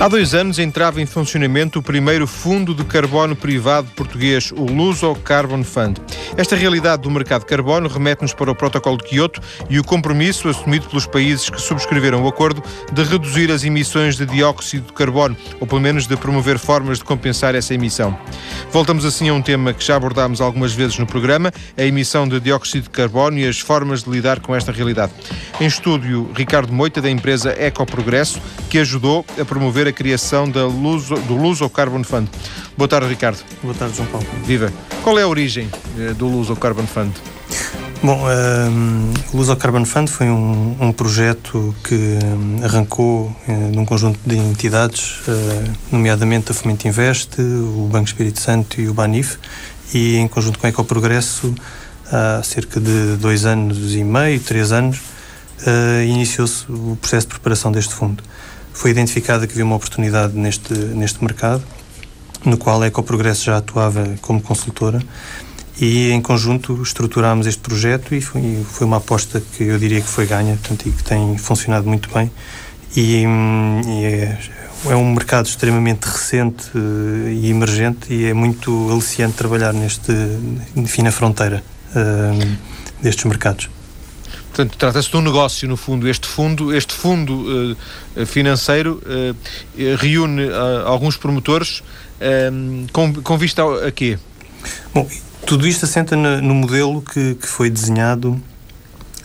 Há dois anos entrava em funcionamento o primeiro fundo de carbono privado português, o Luso Carbon Fund. Esta realidade do mercado de carbono remete-nos para o Protocolo de Quioto e o compromisso assumido pelos países que subscreveram o acordo de reduzir as emissões de dióxido de carbono, ou pelo menos de promover formas de compensar essa emissão. Voltamos assim a um tema que já abordámos algumas vezes no programa, a emissão de dióxido de carbono e as formas de lidar com esta realidade. Em estúdio, Ricardo Moita, da empresa Ecoprogresso, que ajudou a promover a criação da Luso, do Luso Carbon Fund. Boa tarde, Ricardo. Boa tarde, João Paulo. Viva. Qual é a origem eh, do Luso Carbon Fund? Bom, um, ehm, o Luso Carbon Fund foi um, um projeto que ehm, arrancou uh, num conjunto de entidades, uh, nomeadamente a Fomento Invest, o Banco Espírito Santo e o Banif, e em conjunto com a Ecoprogresso, há cerca de dois anos e meio, três anos, uh, iniciou-se o processo de preparação deste fundo. Foi identificada que havia uma oportunidade neste, neste mercado, no qual a Ecoprogresso já atuava como consultora, e em conjunto estruturámos este projeto e foi, foi, uma aposta que eu diria que foi ganha, portanto, e que tem funcionado muito bem. E, e é, é, um mercado extremamente recente uh, e emergente e é muito aliciante trabalhar neste, enfim, na fronteira uh, destes mercados. Portanto, trata-se de um negócio, no fundo. Este fundo, este fundo uh, financeiro uh, reúne uh, alguns promotores com, com vista a quê? Bom, tudo isto assenta no, no modelo que, que, foi desenhado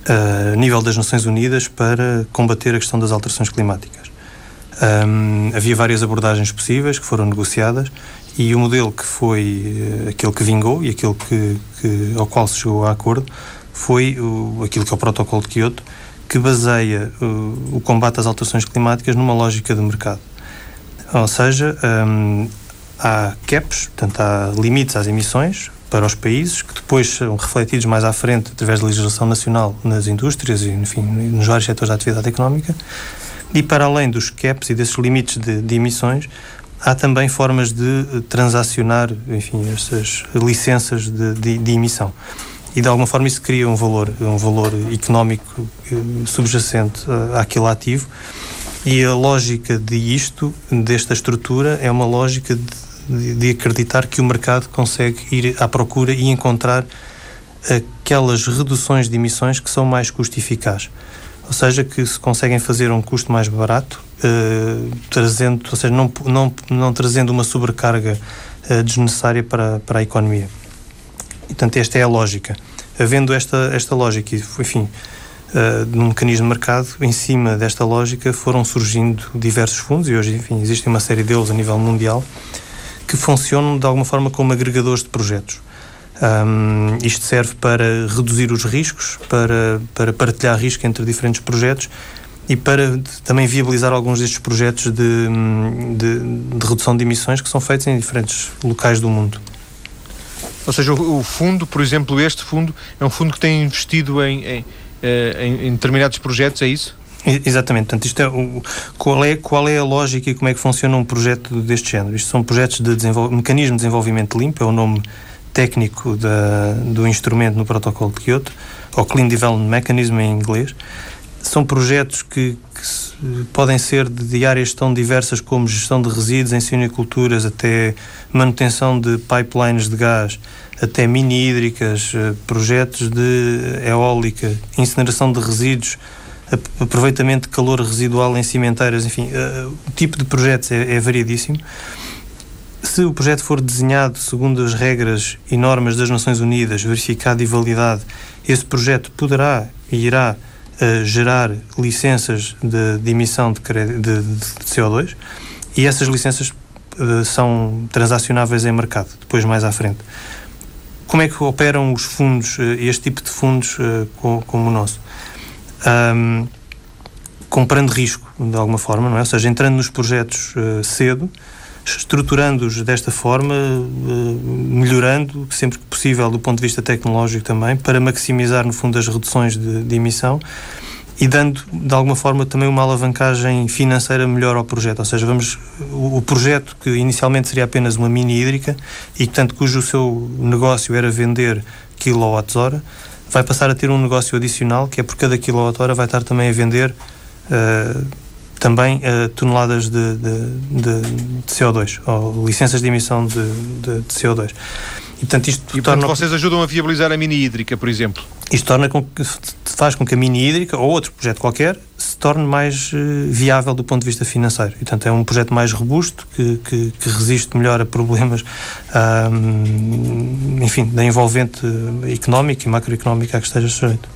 a nível das Nações Unidas para combater a questão das alterações climáticas. Um, havia várias abordagens possíveis que foram negociadas e o modelo que foi aquele que vingou e aquele que, que ao qual se chegou a acordo foi o, aquilo que é o Protocolo de Kyoto, que baseia o, o combate às alterações climáticas numa lógica de mercado. Ou seja, um, há caps, portanto, há limites às emissões para os países, que depois são refletidos mais à frente através da legislação nacional nas indústrias e, enfim, nos vários setores da atividade económica. E para além dos caps e desses limites de, de emissões, há também formas de transacionar, enfim, essas licenças de, de, de emissão e de alguma forma isso cria um valor, um valor económico eh, subjacente uh, àquele ativo e a lógica de isto, desta estrutura, é uma lógica de, de acreditar que o mercado consegue ir à procura e encontrar aquelas reduções de emissões que são mais custo eficazes. Ou seja, que se conseguem fazer um custo mais barato, uh, trazendo, ou seja, não, não, não trazendo uma sobrecarga desnecessária para, para a economia. E, portanto, esta é a lógica. Havendo esta, esta lógica, enfim, uh, num mecanismo de mercado, em cima desta lógica foram surgindo diversos fundos, e hoje, enfim, existe uma série deles a nível mundial, que funcionam de alguma forma como agregadores de projetos. Um, isto serve para reduzir os riscos, para, para partilhar risco entre diferentes projetos e para também viabilizar alguns destes projetos de, de, de redução de emissões que são feitos em diferentes locais do mundo. Ou seja, o, o, fundo, por exemplo, este fundo é um fundo que tem investido em, em, eh, em, em determinados projetos, é isso? Exatamente, portanto, isto é o, qual, é, qual é a lógica e como é que funciona um projeto deste género? Isto são projetos de mecanismo de desenvolvimento limpo, é o nome técnico da, do instrumento no protocolo de Kyoto, ou Clean Development Mechanism em inglês. São projetos que, que podem ser de áreas tão diversas como gestão de resíduos em siniculturas até manutenção de pipelines de gás, até mini hídricas, eh, projetos de eólica, incineração de resíduos, aproveitamento de calor residual em cimenteiras, enfim, eh, o tipo de projetos é, é variadíssimo. Se o projeto for desenhado segundo as regras e normas das Nações Unidas, verificado e validado, esse projeto poderá e irá uh, gerar licenças de, de emissão de, de, de, CO2 e essas licenças uh, são transacionáveis em mercado, depois mais à frente. Como é que operam os fundos, uh, este tipo de fundos como o nosso? Um, comprando risco, de alguma forma, não é? Ou seja, entrando nos projetos cedo, estruturando-os desta forma, melhorando sempre que possível do ponto de vista tecnológico também, para maximizar, no fundo, as reduções de, de emissão e dando de alguma forma também uma alavancagem financeira melhor ao projeto. Ou seja, vamos o, o projeto que inicialmente seria apenas uma mini hídrica e portanto cujo seu negócio era vender quilowatts-hora, vai passar a ter um negócio adicional que é por cada quilowatt-hora vai estar também a vender uh, também uh, toneladas de, de, de, de, CO2, ou licenças de emissão de, de CO2. E, portanto, isto e, torna... vocês ajudam a viabilizar a mini hídrica, por exemplo? Isto torna com que, faz com que a mini hídrica, ou outro projeto qualquer, se torne mais uh, viável do ponto de vista financeiro. E, portanto, é um projeto mais robusto, que, que, que resiste melhor a problemas, uh, enfim, da envolvente económica e macroeconómica a que esteja sujeito.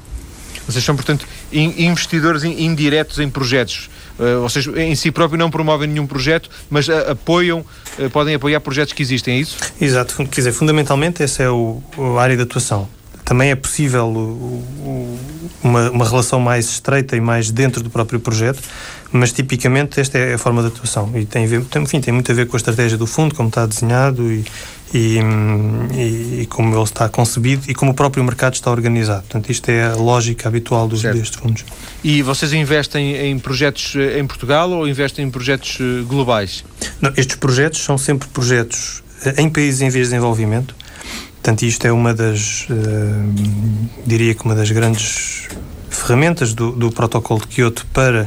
Vocês são, portanto, investidores indiretos em projetos. Uh, vocês em si próprio não promovem nenhum projeto, mas uh, apoiam, uh, podem apoiar projetos que existem, é isso? Exato. Quer dizer, fundamentalmente essa é o, a área de atuação. Também é possível o, o, uma, uma relação mais estreita e mais dentro do próprio projeto, mas tipicamente esta é a forma de atuação e tem, ver, tem, enfim, tem muito a ver com a estratégia do fundo, como está desenhado e, e, e, e, como ele está concebido e como o próprio mercado está organizado. Portanto, isto é a lógica habitual dos, destes fundos. E vocês investem em projetos eh, em Portugal ou investem em projetos eh, globais? Não, estes projetos são sempre projetos eh, em países em vias de desenvolvimento. Portanto, isto é uma das, uh, diria que uma das grandes ferramentas do, do protocolo de Kyoto para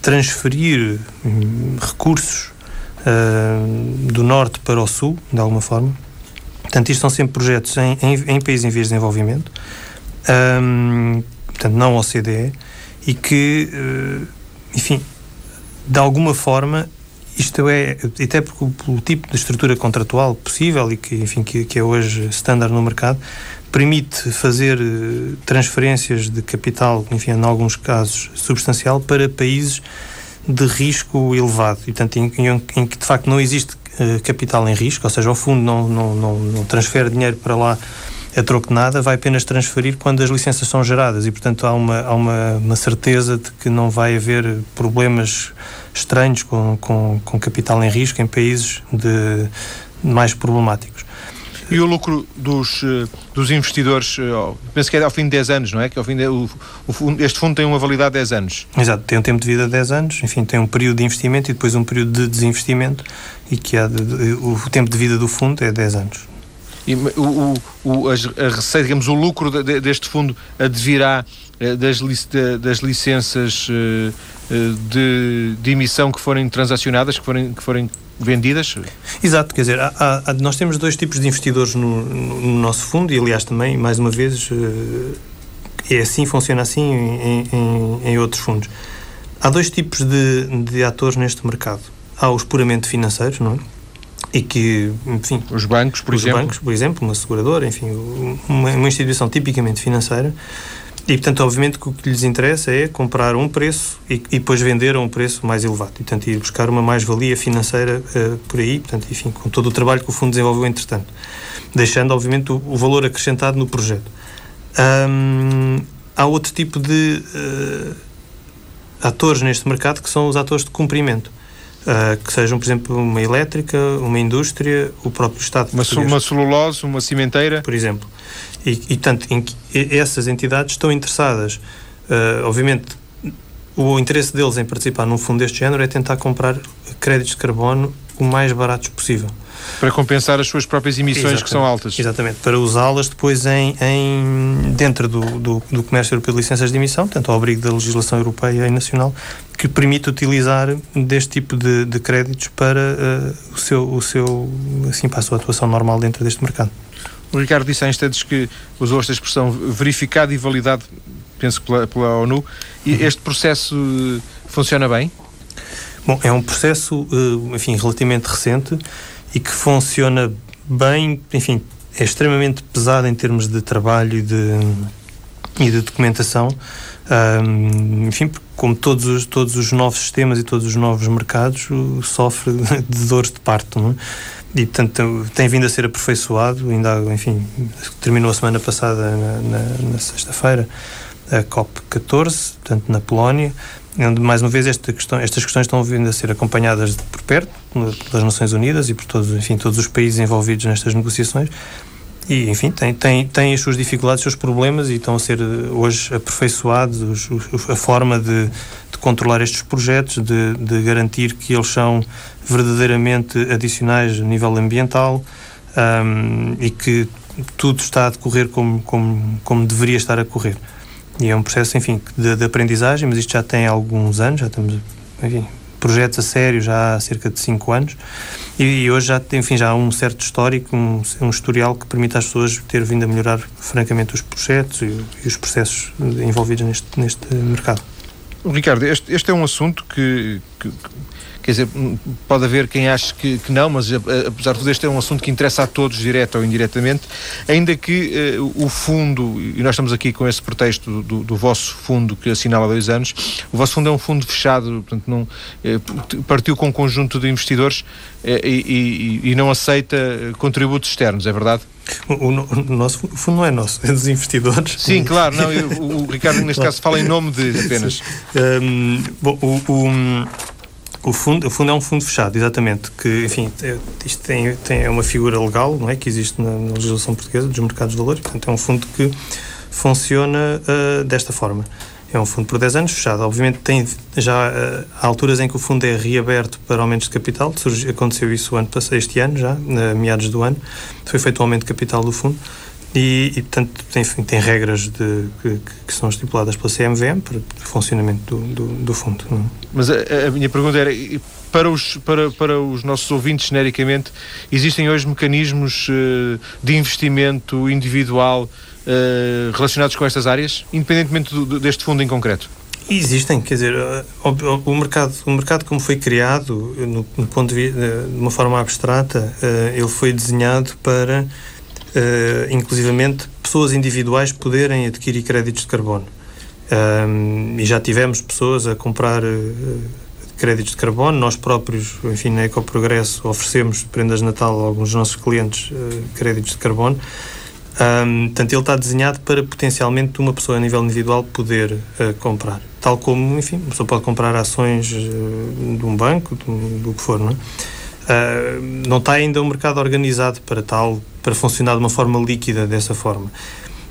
transferir um, recursos do norte para o sul, de alguma forma. Portanto, isto são sempre projetos em, em, em países em vias de desenvolvimento, um, portanto, não OCDE, e que, uh, enfim, de alguma forma, isto é, até porque o, tipo de estrutura contratual possível e que, enfim, que, que é hoje standard no mercado, permite fazer eh, transferências de capital, enfim, em alguns casos substancial, para países de risco elevado, e, portanto, em, em, em que de facto não existe uh, capital em risco, ou seja, o fundo não, não, não, não transfere dinheiro para lá a troco de nada, vai apenas transferir quando as licenças são geradas e, portanto, há uma, há uma, uma certeza de que não vai haver problemas estranhos com, com, com capital em risco em países de, mais problemáticos. E o lucro dos, eh, dos investidores, eh, penso que é ao fim de 10 anos, não é? Que ao fim de, o, o, este fundo tem uma validade de 10 anos. Exato, tem um tempo de vida de 10 anos, enfim, tem um período de investimento e depois um período de desinvestimento e que o tempo de vida do fundo é 10 anos. E o, o, a receita, digamos, o lucro de, deste fundo advirá eh, das, das licenças de, de emissão que forem transacionadas, que forem, que forem vendidas? Exato, quer dizer, há, há, nós temos dois tipos de investidores no, no, nosso fundo e, aliás, também, mais uma vez, é assim, funciona assim em, em, em, outros fundos. Há dois tipos de, de atores neste mercado. Há os puramente financeiros, não é? E que, enfim... Os bancos, por os exemplo? Os bancos, por exemplo, uma seguradora, enfim, uma, uma instituição tipicamente financeira e, portanto, obviamente que o que lhes interessa é comprar um preço e, e depois vender a um preço mais elevado. E, portanto, ir buscar uma mais-valia financeira uh, por aí, portanto, enfim, com todo o trabalho que o fundo desenvolveu entretanto. Deixando, obviamente, o, o valor acrescentado no projeto. Há outro tipo de uh, atores neste mercado que são os atores de cumprimento. Uh, que sejam, por exemplo, uma elétrica, uma indústria, o próprio Estado uma, uma celulose, uma cimenteira. Por exemplo. E, e tanto em essas entidades estão interessadas, uh, obviamente, o interesse deles em participar num fundo deste género é tentar comprar créditos de carbono o mais baratos possível. Para compensar as suas próprias emissões Exatamente. que são altas. Exatamente, para usá-las depois em, em dentro do, do, do, comércio europeu de licenças de emissão, tanto ao abrigo da legislação europeia e nacional, que permite utilizar deste tipo de, de créditos para uh, o seu, o seu, assim, para a sua atuação normal dentro deste mercado. O Ricardo disse há instantes que usou esta expressão verificado e validado, penso pela, pela ONU, e uhum. este processo eh, funciona bem? Bom, é um processo, eh, enfim, relativamente recente e que funciona bem, enfim, é extremamente pesado em termos de trabalho e de, e de documentação, um, enfim, como todos os, todos os novos sistemas e todos os novos mercados, sofre de dores de parto, não é? e portanto tem vindo a ser aperfeiçoado ainda enfim terminou a semana passada na, na, na sexta-feira a COP 14 portanto na Polónia onde mais uma vez esta questão, estas questões estão vindo a ser acompanhadas por perto pelas Nações Unidas e por todos enfim todos os países envolvidos nestas negociações e enfim tem tem tem as suas dificuldades, os seus problemas e estão a ser hoje aperfeiçoados a forma de, de controlar estes projetos de, de garantir que eles são verdadeiramente adicionais a nível ambiental um, e que tudo está a decorrer como, como, como deveria estar a correr. E é um processo, enfim, de, de, aprendizagem, mas isto já tem alguns anos, já estamos enfim, projetos a sério já há cerca de 5 anos e, e, hoje já, enfim, já há um certo histórico, um, um, historial que permite às pessoas ter vindo a melhorar francamente os projetos e, e os processos envolvidos neste, neste mercado. Ricardo, este, este é um assunto que, que, Quer dizer, pode haver quem ache que, que não, mas apesar de tudo, este é um assunto que interessa a todos, direto ou indiretamente, ainda que uh, o fundo, e nós estamos aqui com esse pretexto do, do, vosso fundo que assinala há dois anos, o vosso fundo é um fundo fechado, portanto, não, uh, partiu com um conjunto de investidores uh, e, e, e não aceita contributos externos, é verdade? O, o, o, nosso fundo não é nosso, é dos investidores. Sim, claro, não, eu, o, Ricardo neste caso fala em nome de apenas. Um, bom, o, o fundo, o fundo é um fundo fechado, exatamente, que, enfim, é, isto tem, tem é uma figura legal, não é, que existe na, na legislação portuguesa dos mercados de valores, portanto é um fundo que funciona uh, desta forma. É um fundo por 10 anos fechado. Obviamente tem já uh, há alturas em que o fundo é reaberto para aumentos de capital. Surge, aconteceu isso ano este ano já, na meados do ano. Foi feito o um aumento de capital do fundo. E, e portanto, tem, tem regras de, que, que, são estipuladas pela CMVM para o funcionamento do, do, do fundo. Não? É? Mas a, a, minha pergunta era, para os, para, para os nossos ouvintes, genericamente, existem hoje mecanismos uh, de investimento individual uh, relacionados com estas áreas, independentemente do, deste fundo em concreto? Existem, quer dizer, eh, o, mercado, o mercado como foi criado, no, no ponto de, de uma forma abstrata, ele foi desenhado para uh, inclusivamente pessoas individuais poderem adquirir créditos de carbono. Um, e já tivemos pessoas a comprar uh, créditos de carbono, nós próprios, enfim, na Ecoprogresso oferecemos prendas de Natal a alguns dos nossos clientes uh, créditos de carbono. Um, portanto, ele está desenhado para potencialmente uma pessoa a nível individual poder uh, comprar. Tal como, enfim, uma pessoa pode comprar ações uh, de um banco, do, do que for, não é? Uh, não está ainda um mercado organizado para tal, para funcionar de uma forma líquida dessa forma.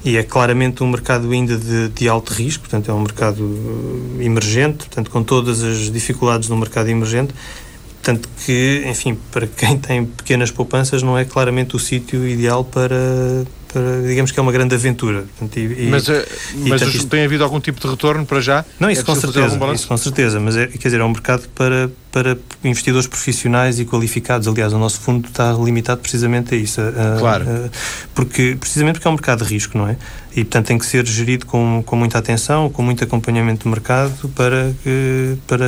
E é claramente um mercado ainda de, de alto risco, portanto, é um mercado uh, emergente, portanto, com todas as dificuldades do mercado emergente, tanto que, enfim, para quem tem pequenas poupanças, não é claramente o sítio ideal para, para, digamos que é uma grande aventura. Portanto, e, mas eh, e, mas isto... tem havido algum tipo de retorno para já? Não, isso, é com, certeza, isso com certeza, mas é, quer dizer, é um mercado para, para investidores profissionais e qualificados. Aliás, o nosso fundo está limitado precisamente a isso. A, claro. A, porque, precisamente porque é um mercado de risco, não é? E, portanto, tem que ser gerido com, com muita atenção, com muito acompanhamento do mercado para, para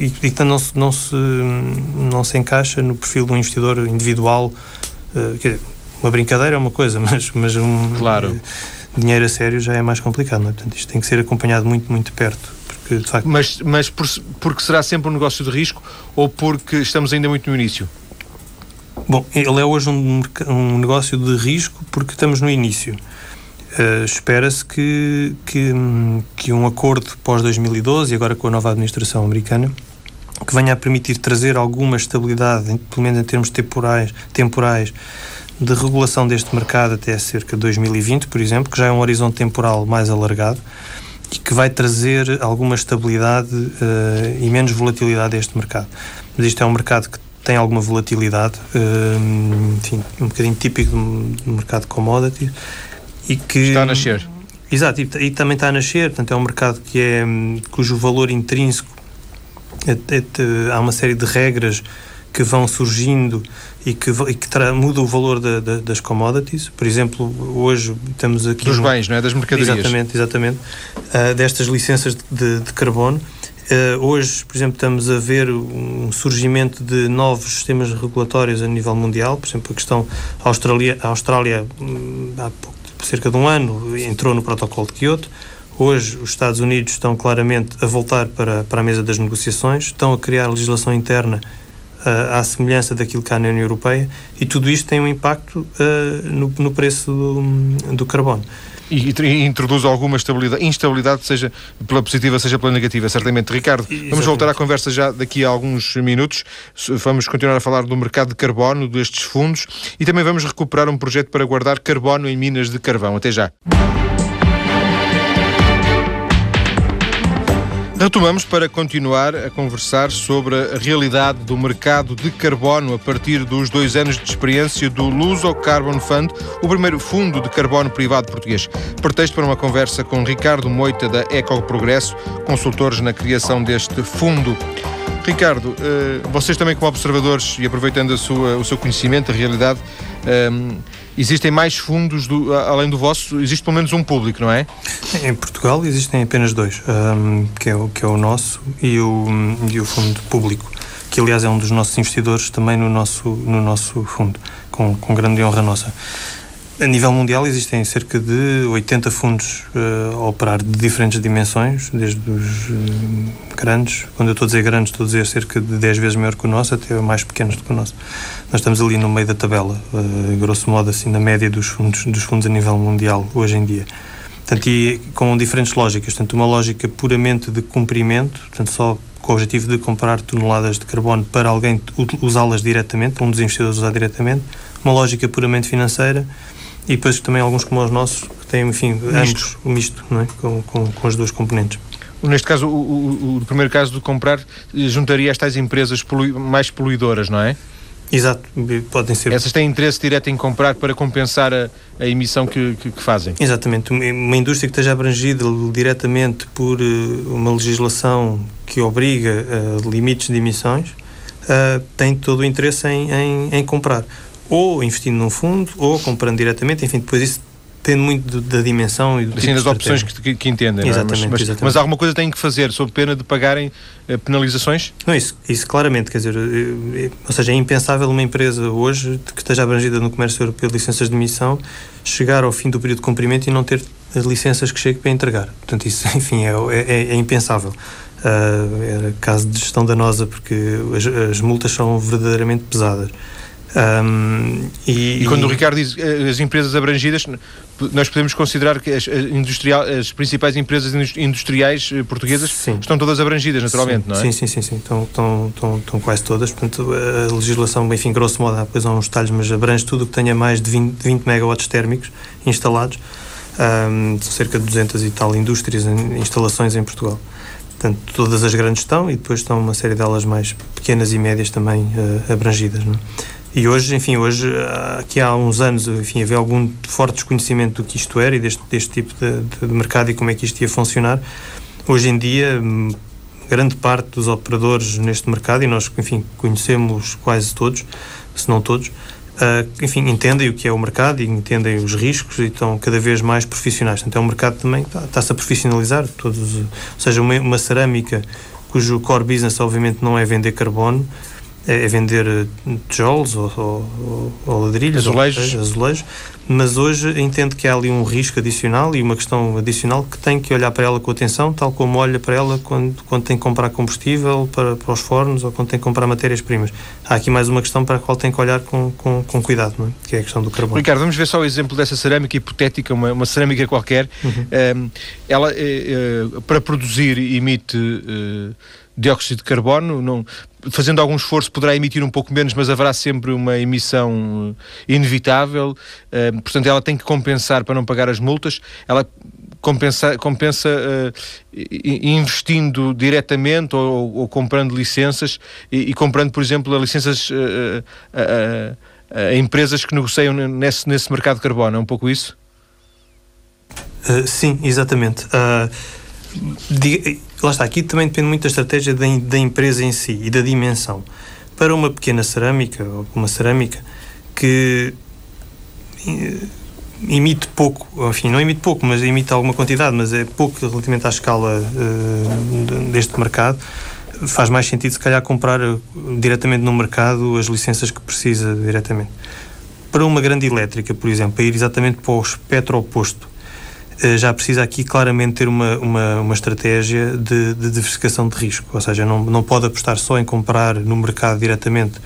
e, e portanto, não se, não, se, não se encaixa no perfil de um investidor individual. Uh, quer dizer, uma brincadeira é uma coisa, mas, mas um claro. dinheiro a sério já é mais complicado, não é? Portanto, isto tem que ser acompanhado muito, muito perto. Porque, de facto... Mas, mas por, porque será sempre um negócio de risco ou porque estamos ainda muito no início? Bom, ele é hoje um, um negócio de risco porque estamos no início. Uh, Espera-se que, que, que um acordo pós-2012, e agora com a nova administração americana, que venha a permitir trazer alguma estabilidade, pelo menos em termos temporais, temporais de regulação deste mercado até cerca de 2020, por exemplo, que já é um horizonte temporal mais alargado e que vai trazer alguma estabilidade uh, e menos volatilidade a este mercado. Mas isto é um mercado que tem alguma volatilidade, uh, enfim, um bocadinho típico do, mercado de commodities e que... Está a nascer. Exato, e, e, também está a nascer, portanto é um mercado que é, cujo valor intrínseco é, é, há uma série de regras que vão surgindo e que, e que muda o valor das commodities. Por exemplo, hoje temos aqui... Dos bens, não é? Das mercadorias. Exatamente, exatamente. Uh, destas licenças de, de carbono. Uh, hoje, por exemplo, estamos a ver um surgimento de novos sistemas regulatórios a nível mundial. Por exemplo, a questão Austrália, a Austrália hum, há pouco, cerca de um ano, entrou no protocolo de Kyoto. Hoje, os Estados Unidos estão claramente a voltar para, para a mesa das negociações, estão a criar legislação interna à semelhança daquilo que há na União Europeia, e tudo isto tem um impacto no, no, preço do, do carbono. E, introduz alguma instabilidade, seja pela positiva, seja pela negativa, certamente. Ricardo, Exatamente. vamos voltar à conversa já daqui a alguns minutos. Vamos continuar a falar do mercado de carbono, destes fundos, e também vamos recuperar um projeto para guardar carbono em minas de carvão. Até já. Retomamos para continuar a conversar sobre a realidade do mercado de carbono a partir dos dois anos de experiência do Luso Carbon Fund, o primeiro fundo de carbono privado português. Pretexto para uma conversa com Ricardo Moita da Eco Progresso, consultores na criação deste fundo. Ricardo, eh, vocês também como observadores e aproveitando sua, o seu conhecimento, a realidade, ehm, existem mais fundos do, além do vosso? Existe pelo menos um público, não é? Em Portugal existem apenas dois, um, que, é o, que é o nosso e o, e o fundo público, que aliás é um dos nossos investidores também no nosso, no nosso fundo, com, com grande honra nossa. A nível mundial existem cerca de 80 fundos uh, a operar de diferentes dimensões, desde os uh, grandes, quando eu estou a dizer grandes, estou a dizer cerca de 10 vezes maior que o nosso, até mais pequenos do que o nosso. Nós estamos ali no meio da tabela, uh, grosso modo, assim, na média dos fundos, dos fundos a nível mundial hoje em dia. Portanto, e com diferentes lógicas. Portanto, uma lógica puramente de cumprimento, portanto, só com o objetivo de comprar toneladas de carbono para alguém usá-las diretamente, um dos investidores usar diretamente, uma lógica puramente financeira e depois também alguns como os nossos, que têm, enfim, misto. ambos o misto, não é? com, com, com as duas componentes. Neste caso, o, o, o, primeiro caso de comprar juntaria estas empresas mais poluidoras, não é? Exato, podem ser. Essas têm interesse direto em comprar para compensar a, a emissão que, que, que, fazem? Exatamente. Uma indústria que esteja abrangida diretamente por uh, uma legislação que obriga uh, limites de emissões uh, tem todo o interesse em, em, em comprar ou investindo num fundo, ou comprando diretamente, enfim, depois isso depende muito da dimensão e do assim, tipo das opções que, que, entendem. Exatamente, é? mas, mas, exatamente. mas, alguma coisa têm que fazer sob pena de pagarem uh, penalizações? Não, isso, isso claramente, quer dizer, eh, eh, ou seja, é impensável uma empresa hoje que esteja abrangida no comércio europeu de licenças de emissão chegar ao fim do período de cumprimento e não ter as licenças que chegue para entregar. Portanto, isso, enfim, é, é, é impensável. Uh, era caso de gestão danosa porque as, as multas são verdadeiramente pesadas. Um, e, e, quando o Ricardo diz eh, as empresas abrangidas, nós podemos considerar que as, industrial, as principais empresas industriais eh, portuguesas sim. estão todas abrangidas, naturalmente, sim, não é? Sim, sim, sim, sim. Estão, estão, estão, estão, quase todas. Portanto, a legislação, enfim, grosso modo, há depois há uns detalhes, mas abrange tudo o que tenha mais de 20, 20 megawatts térmicos instalados. Um, cerca de 200 e tal indústrias, instalações em Portugal. Portanto, todas as grandes estão e depois estão uma série delas mais pequenas e médias também uh, abrangidas. Não é? E hoje, enfim, hoje, aqui há uns anos, enfim, havia algum forte desconhecimento do que isto era e deste, deste tipo de, de mercado e como é que isto ia funcionar. Hoje em dia, grande parte dos operadores neste mercado, e nós, enfim, conhecemos quase todos, se não todos, uh, enfim, entendem o que é o mercado e entendem os riscos e estão cada vez mais profissionais. Então, é um mercado também está-se a profissionalizar. Todos, ou seja, uma, uma cerâmica cujo core business, obviamente, não é vender carbono, é, é vender eh, tijolos ou, ou, ou ladrilhos, azulejos. Ou, azulejos, mas hoje entendo que há ali um risco adicional e uma questão adicional que tem que olhar para ela com atenção, tal como olha para ela quando, quando tem que comprar combustível para, para os fornos ou quando tem que comprar matérias-primas. Há aqui mais uma questão para a qual tem que olhar com, com, com cuidado, não é? que é a questão do carbono. Ricardo, vamos ver só o exemplo dessa cerâmica hipotética, uma, uma cerâmica qualquer. Uhum. Um, ehm, ela, uh, para produzir, emite. Uh, dióxido de carbono, não, fazendo algum esforço poderá emitir um pouco menos, mas haverá sempre uma emissão eh, inevitável, uh, portanto ela tem que compensar para não pagar as multas, ela compensa, compensa uh, investindo diretamente ou, ou, comprando licenças e, e, comprando, por exemplo, licenças uh, a empresas que negociam nesse, nesse mercado de carbono, é um pouco isso? sim, exatamente. Diga, lá está, aqui também depende muito da estratégia da, da empresa em si e da dimensão. Para uma pequena cerâmica, ou uma cerâmica que eh, emite pouco, enfim, não emite pouco, mas emite alguma quantidade, mas é pouco relativamente à escala uh, deste mercado, faz mais sentido se calhar comprar eh, diretamente no mercado as licenças que precisa diretamente. Para uma grande elétrica, por exemplo, ir exatamente para o espectro oposto, já precisa aqui claramente ter uma, uma, uma estratégia de, de, diversificação de risco, ou seja, não, não pode apostar só em comprar no mercado diretamente,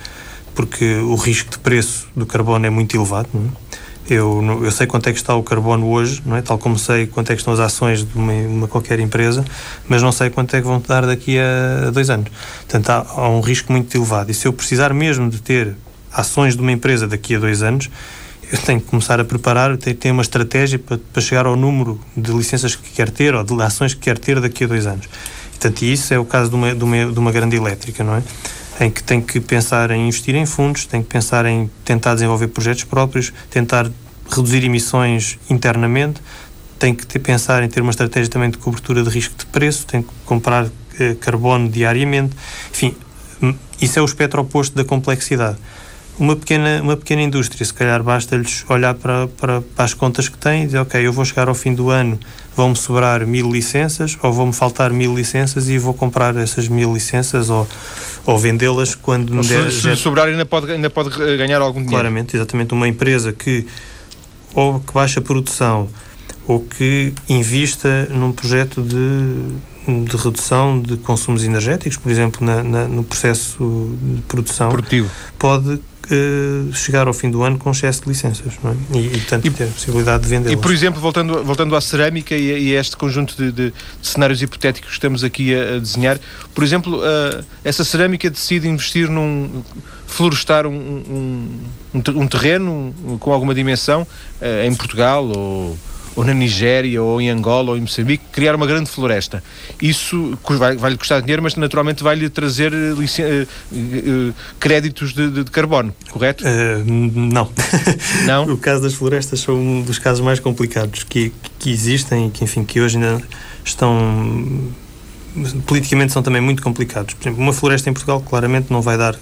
porque o risco de preço do carbono é muito elevado. É? Eu, eu sei quanto é que está o carbono hoje, não é? tal como sei quanto é que estão as ações de uma, uma qualquer empresa, mas não sei quanto é que vão dar daqui a, a dois anos. Portanto, há, há um risco muito elevado. E se eu precisar mesmo de ter ações de uma empresa daqui a dois anos, tenho que começar a preparar, que ter uma estratégia para, para chegar ao número de licenças que quer ter ou de ações que quer ter daqui a dois anos. Portanto, isso é o caso de uma, de uma, de uma grande elétrica, não é? Em que tem que pensar em investir em fundos, tem que pensar em tentar desenvolver projetos próprios, tentar reduzir emissões internamente, tem que ter, pensar em ter uma estratégia também de cobertura de risco de preço, tem que comprar eh, carbono diariamente. Enfim, hum, isso é o espectro oposto da complexidade. Uma pequena, uma pequena indústria, se calhar basta-lhes olhar para, para, para, as contas que têm e dizer, ok, eu vou chegar ao fim do ano, vão-me sobrar mil licenças ou vão-me faltar mil licenças e vou comprar essas mil licenças ou, ou vendê-las quando me der... Se, se sobrar ainda pode, ainda pode ganhar algum dinheiro. Claramente, exatamente. Uma empresa que ou que baixa a produção ou que invista num projeto de, de redução de consumos energéticos, por exemplo, na, na, no processo de produção, Produtivo. pode Uh, chegar ao fim do ano com excesso de licenças não é? e, e, portanto, e, ter a possibilidade de vender. E, por exemplo, voltando, voltando à cerâmica e, e a este conjunto de, de, cenários hipotéticos que estamos aqui a, a desenhar, por exemplo, uh, essa cerâmica decide investir num. florestar um, um, um, um terreno com alguma dimensão uh, em Portugal ou ou na Nigéria, ou em Angola, ou em Moçambique, criar uma grande floresta. Isso vai-lhe vai custar dinheiro, mas naturalmente vai-lhe trazer uh, uh, créditos de, de, de, carbono, correto? Não. Não? o caso das florestas são um dos casos mais complicados que, que existem e que, enfim, que hoje ainda estão politicamente são também muito complicados. Por exemplo, uma floresta em Portugal claramente não vai dar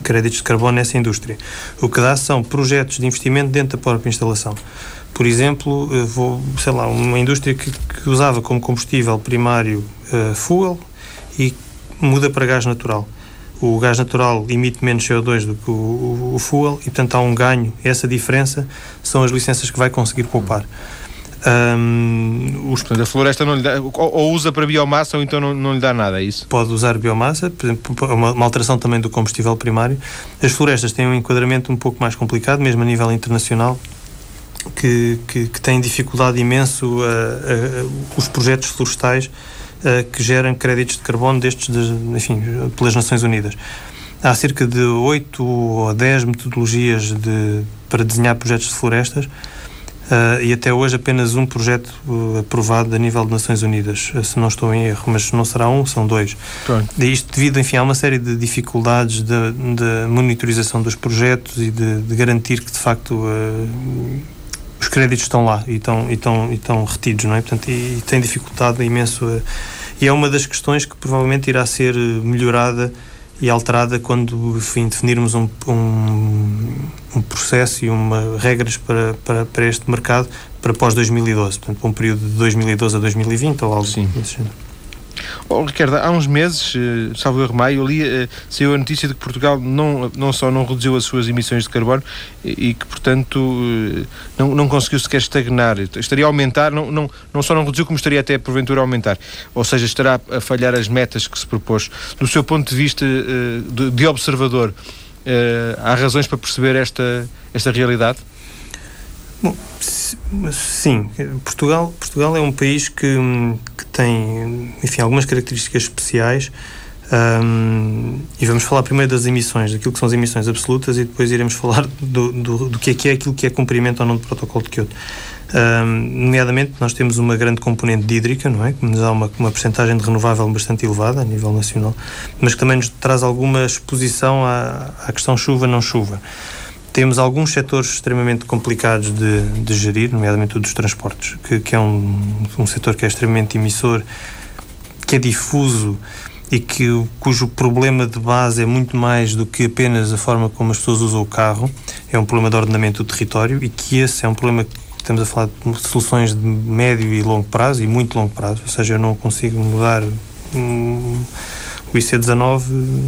créditos de carbono nessa indústria. O que dá são projetos de investimento dentro da própria instalação. Por exemplo, vou, sei lá, uma indústria que, que usava como combustível primário uh, fuel e muda para gás natural. O gás natural emite menos CO2 do que o, o, o fuel e, portanto, há um ganho. Essa diferença são as licenças que vai conseguir poupar. Um, os... Portanto, a floresta não lhe dá, ou, ou, usa para biomassa ou então não, não lhe dá nada, é isso? Pode usar biomassa, por exemplo, uma, uma, alteração também do combustível primário. As florestas têm um enquadramento um pouco mais complicado, mesmo a nível internacional, que, que, que têm dificuldade imenso uh, uh, os projetos florestais uh, que geram créditos de carbono destes, de, enfim, pelas Nações Unidas. Há cerca de 8 ou 10 metodologias de, para desenhar projetos de florestas e até hoje apenas um projeto aprovado a nível de Nações Unidas, se não estou em erro, mas não será um, são dois. E isto devido, enfim, a uma série de dificuldades de, de monitorização dos projetos e de, de garantir que, de facto, os créditos estão lá e estão, e estão, e estão retidos, não é? Portanto, e, e tem dificultado imenso. e é uma das questões que provavelmente irá ser melhorada e alterada quando enfim, definirmos um, um, um processo e uma, regras para, para, para este mercado para pós-2012, portanto, para um período de 2012 a 2020 ou algo assim. desse género. Oh, Ricardo, há uns meses, uh, salvo erro maio, ali uh, saiu a notícia de que Portugal não, não só não reduziu as suas emissões de carbono e, que, portanto, uh, não, não conseguiu sequer estagnar. Estaria a aumentar, não, não, não só não reduziu, como estaria até porventura a aumentar. Ou seja, estará a falhar as metas que se propôs. Do seu ponto de vista de, de, observador, há razões para perceber esta, esta realidade? Bom, sim. Portugal, Portugal é um país que, que tem, enfim, algumas características especiais. Um, e vamos falar primeiro das emissões, daquilo que são as emissões absolutas, e depois iremos falar do, do, do que é que é aquilo que é cumprimento ou não do protocolo de Kyoto. Um, nomeadamente, nós temos uma grande componente de hídrica, não é? Que nos dá uma, uma percentagem de renovável bastante elevada a nível nacional, mas que também nos traz alguma exposição à, à questão chuva-não-chuva. Temos alguns setores extremamente complicados de, de gerir, nomeadamente o dos transportes, que, que é um, um setor que é extremamente emissor, que é difuso e que, cujo problema de base é muito mais do que apenas a forma como as pessoas usam o carro, é um problema de ordenamento do território e que esse é um problema que estamos a falar de soluções de médio e longo prazo e muito longo prazo, ou seja, eu não consigo mudar um, o IC19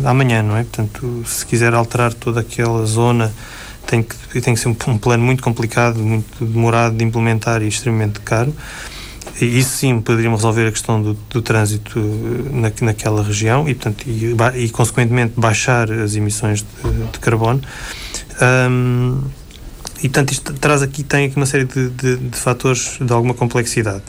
amanhã, não é? Portanto, se quiser alterar toda aquela zona tem que, tem que ser um, um plano muito complicado, muito demorado de implementar e extremamente caro. E isso sim poderíamos resolver a questão do, do trânsito eh, na, naquela região e, portanto, e, e, consequentemente baixar as emissões de, de carbono. Um, e portanto isto traz aqui, tem aqui uma série de, de, de fatores de alguma complexidade.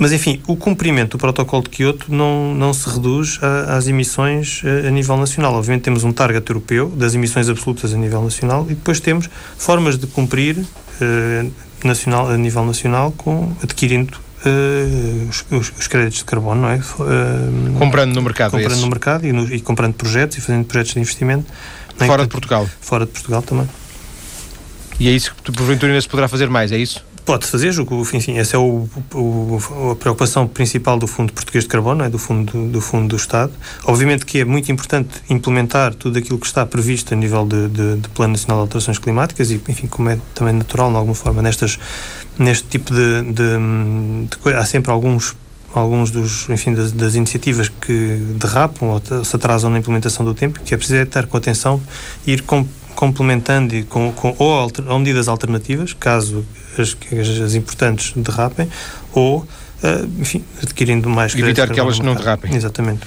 Mas, enfim, o cumprimento do protocolo de Kyoto não, não se reduz a, às emissões a, eh, a, nível nacional. Obviamente temos um target europeu das emissões absolutas a nível nacional e depois temos formas de cumprir eh, nacional, a nível nacional com, adquirindo Uh, os, os, créditos de carbono, não é? Uh, comprando no mercado, Comprando é no mercado e, no, e, comprando projetos e fazendo projetos de investimento. É? Fora de Portugal? Fora de Portugal também. E é isso que porventura ainda se poderá fazer mais, é isso? Pode-se fazer, enfim, essa é o, o, a preocupação principal do Fundo Português de Carbono, é? do, fundo, do Fundo do Estado. Obviamente que é muito importante implementar tudo aquilo que está previsto a nível de, de, de Plano Nacional de Alterações Climáticas e, enfim, como é também natural, de alguma forma, nestas, neste tipo de, de, de Há sempre alguns alguns dos, enfim, das, das, iniciativas que derrapam ou se atrasam na implementação do tempo, que é preciso é estar com atenção e ir com, complementando e com, com ou, alter, ou medidas alternativas, caso as, as importantes derrapem, ou, uh, enfim, adquirindo mais... Evitar que elas não derrapem. Exatamente.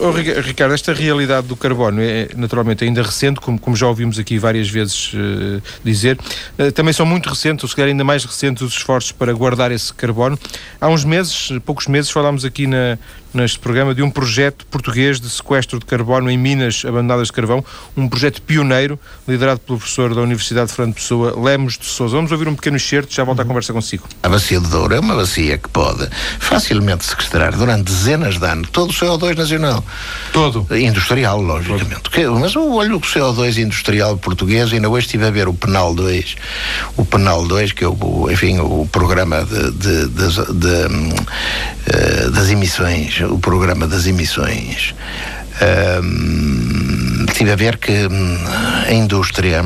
Oh, Ricardo, esta realidade do carbono é naturalmente ainda recente, como, como já ouvimos aqui várias vezes uh, dizer. Uh, também são muito recentes, ou se calhar ainda mais recentes, os esforços para guardar esse carbono. Há uns meses, poucos meses, falámos aqui na, neste programa de um projeto português de sequestro de carbono em minas abandonadas de carvão, um projeto pioneiro, liderado pelo professor da Universidade de Fernando Pessoa, Lemos de Souza. Vamos ouvir um pequeno excerto, já volto à conversa consigo. A bacia de Douro é uma bacia que pode facilmente sequestrar durante dezenas de anos todo o CO2 nacional. Todo? Industrial, logicamente. Mas o olho o CO2 industrial português, ainda hoje estive a ver o Penal 2, o Penal 2, que é o, enfim, o programa de, de, de, de hum, eh, das emissões o programa das emissões, um, tive a ver que hum, a indústria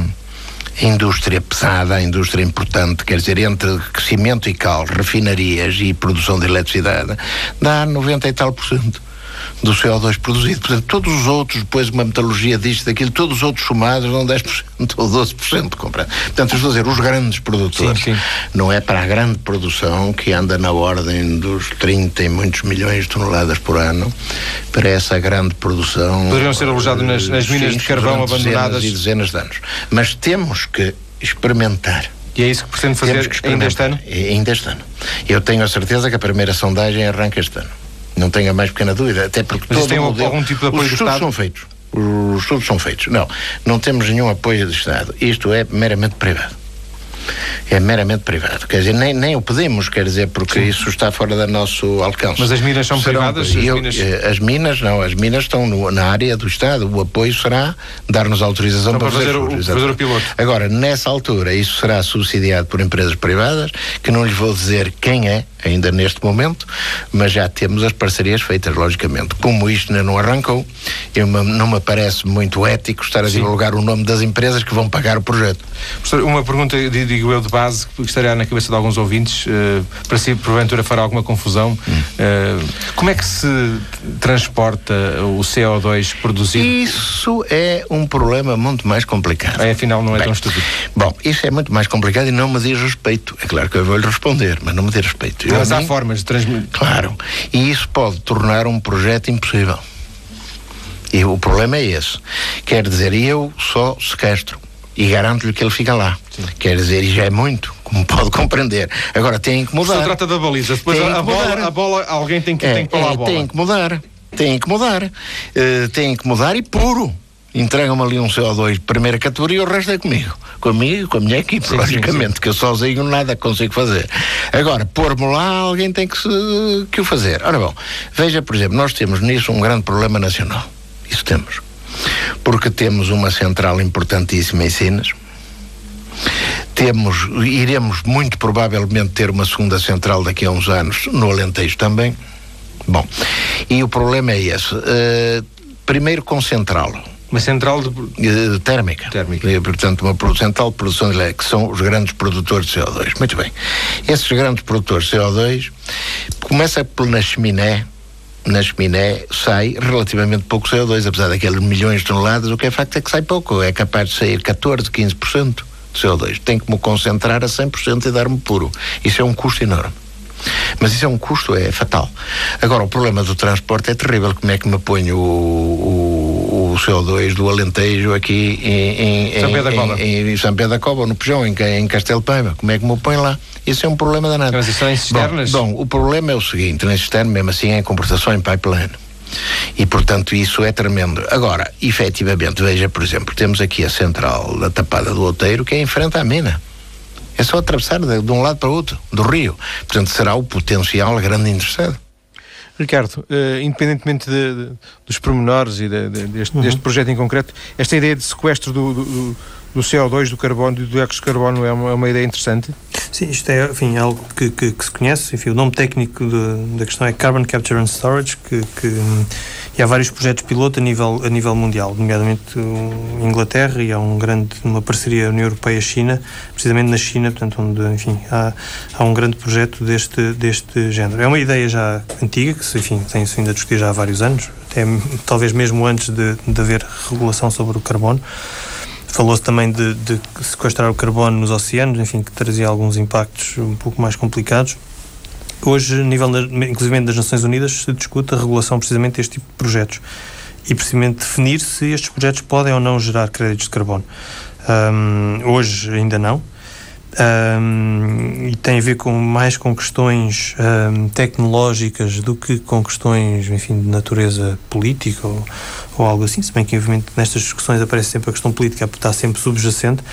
a indústria pesada, a indústria importante, quer dizer, entre cimento e cal, refinarias e produção de eletricidade, dá 90 e tal por cento do CO2 produzido. Portanto, todos os outros, depois uma metalurgia disto, daquilo, todos os outros somados dão 10% ou 12% de compra. Portanto, estou a dizer, os grandes produtores. Sim, sim. Não é para a grande produção que anda na ordem dos 30 e muitos milhões de toneladas por ano, para essa grande produção. Poderiam ser alojados nas, nas minas sim, de carvão abandonadas. Dezenas e dezenas de anos. Mas temos que experimentar. E é isso que pretende fazer ainda este ano? Ainda este ano. Eu tenho a certeza que a primeira sondagem arranca este ano. Não tenho a mais pequena dúvida, até porque Mas todo tem modelo, algum tipo de apoio os estudos são feitos. Os estudos são feitos. Não, não temos nenhum apoio do Estado. Isto é meramente privado é meramente privado. Quer dizer, nem, nem o pedimos, quer dizer, porque Sim. isso está fora do nosso alcance. Mas as minas são Serão, privadas? Eu, as, minas... Eh, as, minas... não, as minas estão no, na área do Estado. O apoio será dar-nos autorização para, para, fazer, o, fazer o piloto. Agora, nessa altura, isso será subsidiado por empresas privadas, que não lhes vou dizer quem é, ainda neste momento, mas já temos as parcerias feitas, logicamente. Como isto ainda não arrancou, eu, não me parece muito ético estar a divulgar o nome das empresas que vão pagar o projeto. Professor, uma pergunta, digo eu, de base, que estará na cabeça de alguns ouvintes, uh, para si, porventura, fará alguma confusão. Hum. Uh, como é que se transporta o CO2 produzido? Isso é um problema muito mais complicado. É, afinal, não é Bem, tão estúpido. Bom, isso é muito mais complicado e não me diz respeito. É claro que eu vou-lhe responder, mas não me diz respeito. Mas há formas de transmitir. Claro. E isso pode tornar um projeto impossível. E o problema é esse. Quer dizer, eu só sequestro e garanto-lhe que ele fica lá. Sim. Quer dizer, e já é muito, como pode compreender. Agora tem que mudar. Se trata da baliza, depois a, a, bola, a, bola, alguém tem que, é, tem que pôr é, a bola. Tem que mudar, tem que mudar. Uh, tem que mudar e puro entregam-me ali um CO2 de primeira categoria e o resto é comigo. Comigo, com a minha equipe, sim, logicamente, sim, sim. que eu sozinho nada consigo fazer. Agora, pôr-me lá, alguém tem que, se, que o fazer. Ora bom, veja, por exemplo, nós temos nisso um grande problema nacional. Isso temos. Porque temos uma central importantíssima em Sinas, temos, iremos muito provavelmente ter uma segunda central daqui a uns anos, no Alentejo também. Bom, e o problema é esse. Uh, primeiro concentrá-lo uma central de... Uh, térmica. Térmica. E, portanto, uma central de produção de elétrica, que são os grandes produtores de CO2. Muito bem. Esses grandes produtores de CO2 começa na chaminé, na chaminé sai relativamente pouco CO2, apesar daqueles milhões de toneladas, o que é facto é que sai pouco, é capaz de sair 14, 15% de CO2. Tem que me concentrar a 100% e dar-me puro. Isso é um custo enorme. Mas isso é um custo, é fatal. Agora, o problema do transporte é terrível. Como é que me ponho o, o CO2 do Alentejo aqui em, em, São Pedro da Cova. Em, em, São Pedro da Cova, no Pujão, em, em Castelo Paiva. Como é que me põe lá? Isso é um problema danado. Transições cisternas? Bom, bom, o problema é o seguinte: na cisterna, mesmo assim, é comportação em pipeline. E, portanto, isso é tremendo. Agora, efetivamente, veja, por exemplo, temos aqui a central da Tapada do Outeiro, que é em frente à mina. É só atravessar de, de um lado para o outro, do rio. Portanto, será o potencial grande interessado. Ricardo, uh, independentemente de, de, dos pormenores e de, deste, uhum. deste, projeto em concreto, esta ideia de sequestro do, do, do CO2, do carbono e do dióxido de carbono é uma, é uma, ideia interessante? Sim, isto é enfim, algo que, que, que se conhece. Enfim, o nome técnico da questão é Carbon Capture and Storage, que, que e há vários projetos piloto a nível, a nível mundial, nomeadamente em Inglaterra, e há um grande, uma parceria União Europeia-China, precisamente na China, portanto, onde, enfim, há, há um grande projeto deste, deste género. É uma ideia já antiga, que, enfim, tem-se vindo a discutir já há vários anos, até talvez mesmo antes de, de haver regulação sobre o carbono. Falou-se também de, de, sequestrar o carbono nos oceanos, enfim, que trazia alguns impactos um pouco mais complicados. Hoje, a nível, inclusive das Nações Unidas, se discute a regulação precisamente deste tipo de projetos e precisamente definir se estes projetos podem ou não gerar créditos de carbono. Um, hoje ainda não. Um, e tem a ver com mais com questões um, tecnológicas do que com questões, enfim, de natureza política ou, ou algo assim, se bem que, obviamente, nestas discussões aparece sempre a questão política, está sempre subjacente,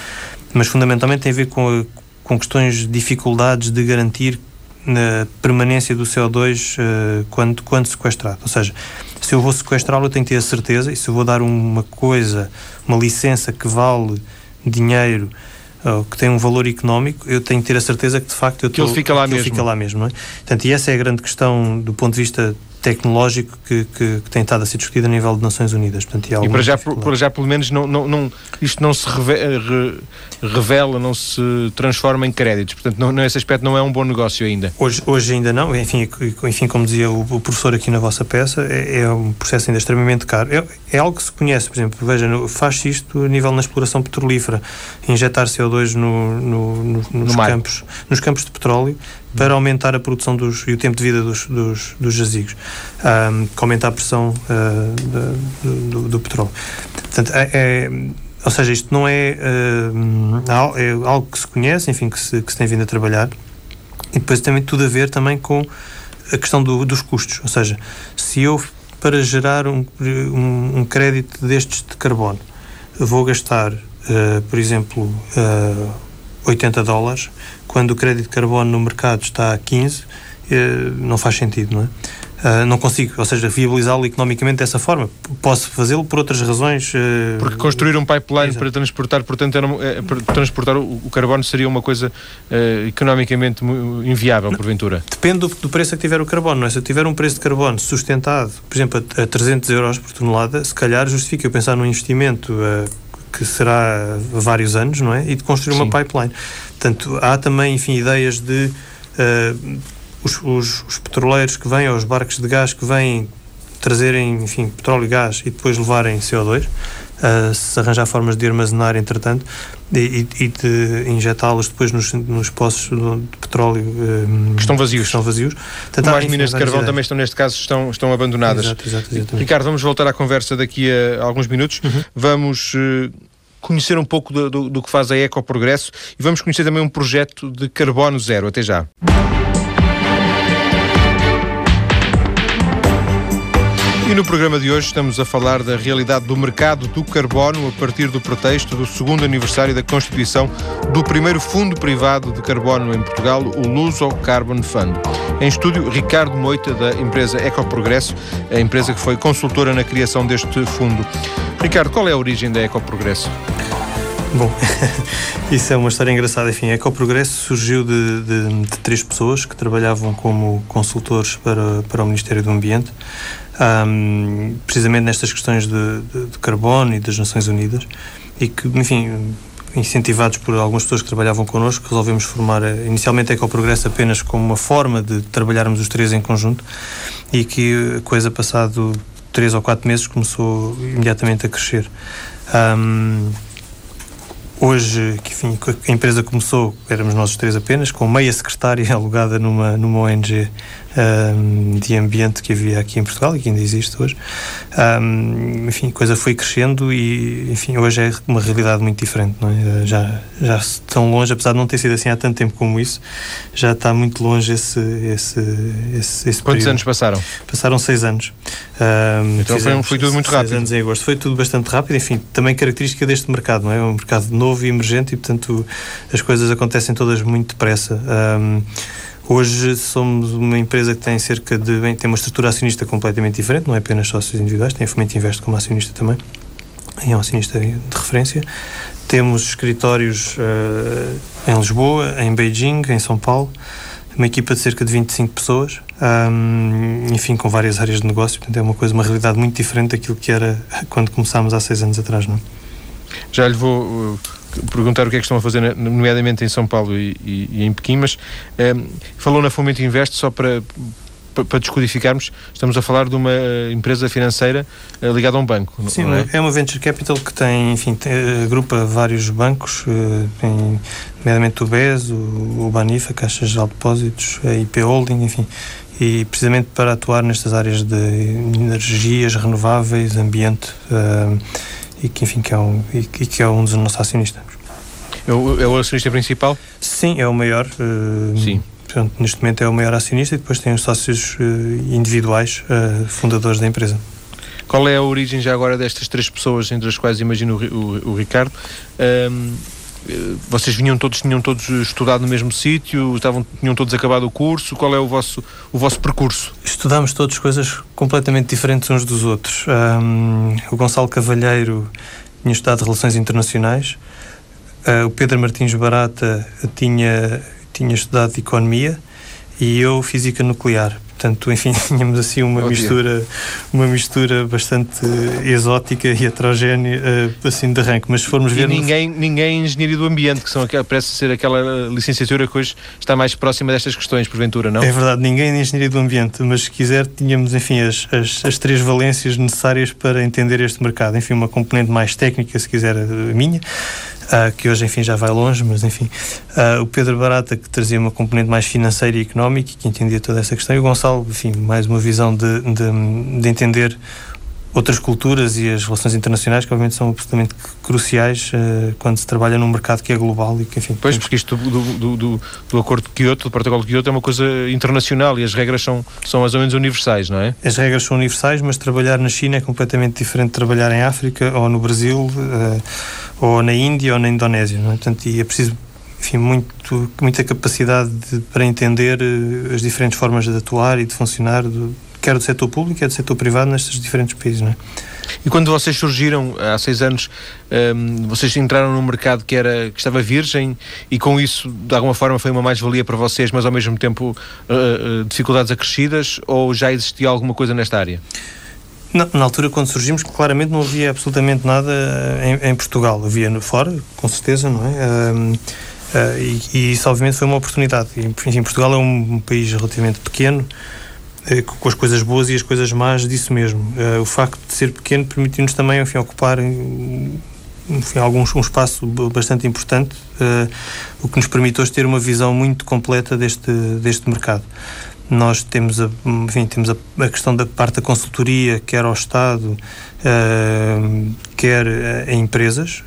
mas fundamentalmente tem a ver com, com questões de dificuldades de garantir na permanência do CO2 uh, eh, quando, quando sequestrado. Ou seja, se eu vou sequestrá-lo, eu tenho que ter a certeza, e se eu vou dar uma coisa, uma licença que vale dinheiro, ou que tem um valor económico, eu tenho que ter a certeza que de facto eu que tô, ele fica lá que mesmo. Fica lá mesmo não é? Portanto, e essa é a grande questão do ponto de vista tecnológico que, que, que, tem estado a ser discutido a nível de Nações Unidas. Portanto, e, para já, para já, pelo menos, não, não, não, isto não se revela, não se transforma em créditos. Portanto, não, nesse aspecto não é um bom negócio ainda. Hoje, hoje ainda não. Enfim, enfim como dizia o, o professor aqui na vossa peça, é, é, um processo ainda extremamente caro. É, é algo que se conhece, por exemplo, veja, faz-se isto a nível na exploração petrolífera, injetar CO2 no, no, no, nos, no campos, nos campos de petróleo para aumentar a produção dos, e o tempo de vida dos, dos, dos jazigos, um, que aumenta a pressão uh, do, do, do, petróleo. Portanto, é, é, ou seja, isto não é, uh, é algo que se conhece, enfim, que se, que se tem vindo a trabalhar, e depois tem tudo a ver também com a questão do, dos custos, ou seja, se eu para gerar um, um, um crédito destes de carbono vou gastar, uh, por exemplo, 80 dólares, quando o crédito de carbono no mercado está a 15, eh, não faz sentido, não é? Uh, não consigo, ou seja, viabilizá-lo economicamente dessa forma. Posso fazê-lo por outras razões. Uh, Porque construir um pipeline Exato. para transportar, portanto, era, é, para transportar o, carbono seria uma coisa uh, economicamente inviável, não, porventura? Depende do, do, preço a que tiver o carbono. Não é? Se eu tiver um preço de carbono sustentado, por exemplo, a, a 300 euros por tonelada, se calhar justifica eu pensar num investimento que será a vários anos, não é? E de construir Sim. uma pipeline. Portanto, há também, enfim, ideias de uh, os, os, os, petroleiros que vêm, ou os barcos de gás que vêm trazerem, enfim, petróleo e gás e depois levarem CO2, uh, se arranjar formas de armazenar, entretanto, e, e de injetá-los depois nos, nos poços de petróleo um, que estão vazios. Que estão vazios. Portanto, Como as minas de carvão também estão, neste caso, estão, estão abandonadas. Exato, exato, Ricardo, vamos voltar à conversa daqui a alguns minutos. Uhum. Vamos. Uh, conhecer um pouco do, do, do que faz a Eco Progresso e vamos conhecer também um projeto de carbono zero. Até já. E no programa de hoje estamos a falar da realidade do mercado do carbono a partir do pretexto do segundo aniversário da constituição do primeiro fundo privado de carbono em Portugal, o Luso Carbon Fund. Em estúdio, Ricardo Moita, da empresa Ecoprogresso, a empresa que foi consultora na criação deste fundo. Ricardo, qual é a origem da Ecoprogresso? Bom, isso é uma história engraçada. Enfim, a Ecoprogresso surgiu de, de, de, três pessoas que trabalhavam como consultores para, para o Ministério do Ambiente um, precisamente nestas questões de, de, de, carbono e das Nações Unidas e que, enfim, incentivados por algumas pessoas que trabalhavam connosco, resolvemos formar eh, inicialmente a Ecoprogresso apenas como uma forma de trabalharmos os três em conjunto e que a coisa passado três ou quatro meses começou imediatamente a crescer. Um, Hoje, que, enfim, a empresa começou, éramos nós três apenas, com meia secretária alugada numa, numa ONG um, de ambiente que havia aqui em Portugal e que ainda existe hoje. Um, enfim, a coisa foi crescendo e, enfim, hoje é uma realidade muito diferente, não é? Já, já tão longe, apesar de não ter sido assim há tanto tempo como isso, já está muito longe esse, esse, esse, esse Quantos período. anos passaram? Passaram seis anos. Um, então foi, foi, tudo muito rápido. Seis anos em agosto. Foi tudo bastante rápido, enfim, também característica deste mercado, não é? É um mercado novo e emergente e, portanto, as coisas acontecem todas muito depressa. Um, Hoje somos uma empresa que tem cerca de. Tem uma estrutura acionista completamente diferente, não é apenas sócios individuais, tem a Fomento Invest como acionista também, é um acionista de referência. Temos escritórios uh, em Lisboa, em Beijing, em São Paulo, uma equipa de cerca de 25 pessoas, um, enfim, com várias áreas de negócio, portanto é uma coisa, uma realidade muito diferente daquilo que era quando começámos há seis anos atrás, não é? Já lhe vou uh, perguntar o que é que estão a fazer, nomeadamente em São Paulo e, e, e em Pequim, mas um, falou na Fomento Invest, só para, para, descodificarmos, estamos a falar de uma empresa financeira uh, ligada a um banco. Sim, é? é? uma venture capital que tem, enfim, tem, agrupa vários bancos, tem, nomeadamente o BES, o, o Banifa, Caixas de Depósitos, a IP Holding, enfim, e precisamente para atuar nestas áreas de energias renováveis, ambiente. Uh, e que enfim que é um, e, que é um dos nossos acionistas. É o, é o acionista principal? Sim, é o maior. Uh, Sim. Portanto, neste momento é o maior acionista e depois tem os sócios uh, individuais, uh, fundadores da empresa. Qual é a origem já agora destas três pessoas, entre as quais imagino o, o, o Ricardo? Um, vocês vinham todos, tinham todos estudado no mesmo sítio, estavam, tinham todos acabado o curso, qual é o vosso, o vosso percurso? Estudámos todos coisas completamente diferentes uns dos outros. Um, o Gonçalo Cavalheiro tinha estudado Relações Internacionais, uh, o Pedro Martins Barata tinha, tinha estudado Economia e eu Física Nuclear. Portanto, enfim, tínhamos assim uma oh, mistura, uma mistura bastante exótica e heterogénea, assim de arranque. Mas se formos e ver. Ninguém, no... ninguém engenharia do ambiente, que são, parece ser aquela licenciatura que hoje está mais próxima destas questões, porventura, não? É verdade, ninguém de engenharia do ambiente, mas se quiser, tínhamos, enfim, as, as, as três valências necessárias para entender este mercado. Enfim, uma componente mais técnica, se quiser, a minha uh, que hoje, enfim, já vai longe, mas enfim. Uh, o Pedro Barata, que trazia uma componente mais financeira e económica, que entendia toda essa questão, e o Gonçalo, enfim, mais uma visão de, de, de entender outras culturas e as relações internacionais que obviamente são absolutamente cruciais uh, quando se trabalha num mercado que é global e que enfim... Pois, temos... porque isto do, do, do, do, acordo de Kyoto, do protocolo de Kyoto é uma coisa internacional e as regras são, são mais ou menos universais, não é? As regras são universais, mas trabalhar na China é completamente diferente de trabalhar em África ou no Brasil uh, ou na Índia ou na Indonésia, não é? Portanto, e é preciso enfim, muito, muita capacidade de, para entender uh, as diferentes formas de atuar e de funcionar do, quer do setor público, quer do setor privado nestes diferentes países. Não é? E quando vocês surgiram há seis anos, um, vocês entraram num mercado que, era, que estava virgem e com isso, de alguma forma, foi uma mais-valia para vocês, mas ao mesmo tempo uh, uh, dificuldades acrescidas ou já existia alguma coisa nesta área? Na, na, altura, quando surgimos, claramente não havia absolutamente nada em, em Portugal. Havia no, fora, com certeza, não é? Um, uh, e, e, isso, obviamente, foi uma oportunidade. Enfim, Portugal é um, um país relativamente pequeno, com as coisas boas e as coisas más disso mesmo. Uh, o facto de ser pequeno permitiu-nos também enfim, ocupar enfim, um espaço bastante importante, uh, o que nos permitiu ter uma visão muito completa deste, deste mercado. Nós temos, a, enfim, temos a, a questão da parte da consultoria, quer ao Estado, uh, quer a empresas,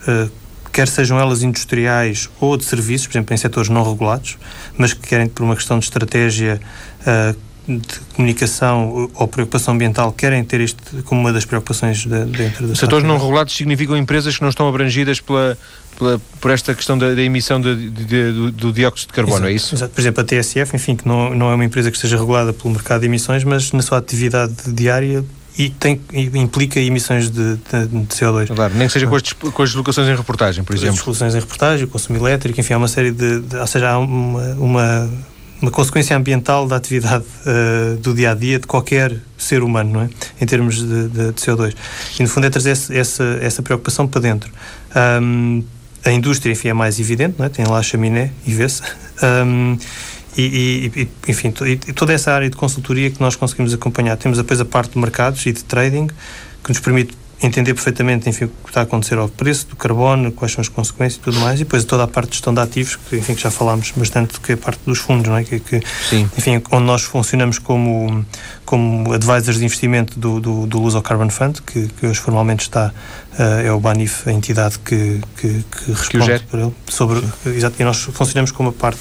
quer sejam elas industriais ou de serviços, por exemplo, em setores não regulados, mas que querem, por uma questão de estratégia, de comunicação ou preocupação ambiental querem ter isto como uma das preocupações de, dentro da Setores não regulados significam empresas que não estão abrangidas pela, pela por esta questão da, da emissão de, de, do, do, dióxido de carbono, exato, é isso? Exato. Por exemplo, a TSF, enfim, que não, não é uma empresa que esteja regulada pelo mercado de emissões, mas na sua atividade diária e tem, implica emissões de, de, de, CO2. Claro, nem que seja com as, com as deslocações em reportagem, por exemplo. As deslocações em reportagem, o consumo elétrico, enfim, há uma série de. de ou seja, há uma, uma uma consequência ambiental da atividade uh, do dia a dia de qualquer ser humano, não é? Em termos de, de, de CO2. E no fundo é trazer essa, essa preocupação para dentro. Um, a indústria, enfim, é mais evidente, não é? Tem lá a chaminé e vê-se. Um, e, e, enfim, e toda essa área de consultoria que nós conseguimos acompanhar. Temos depois a parte de mercados e de trading que nos permite entender perfeitamente enfim, o que está a acontecer ao preço do carbono, quais são as consequências e tudo mais, e depois toda a parte de gestão de ativos, que, enfim, que já falámos bastante, que é a parte dos fundos, não é? Que, que enfim, onde nós funcionamos como, como advisors de investimento do, do, do Luso Carbon Fund, que, que hoje formalmente está, uh, é o BANIF, a entidade que, que, que responde por ele, sobre, exato, e nós funcionamos como a parte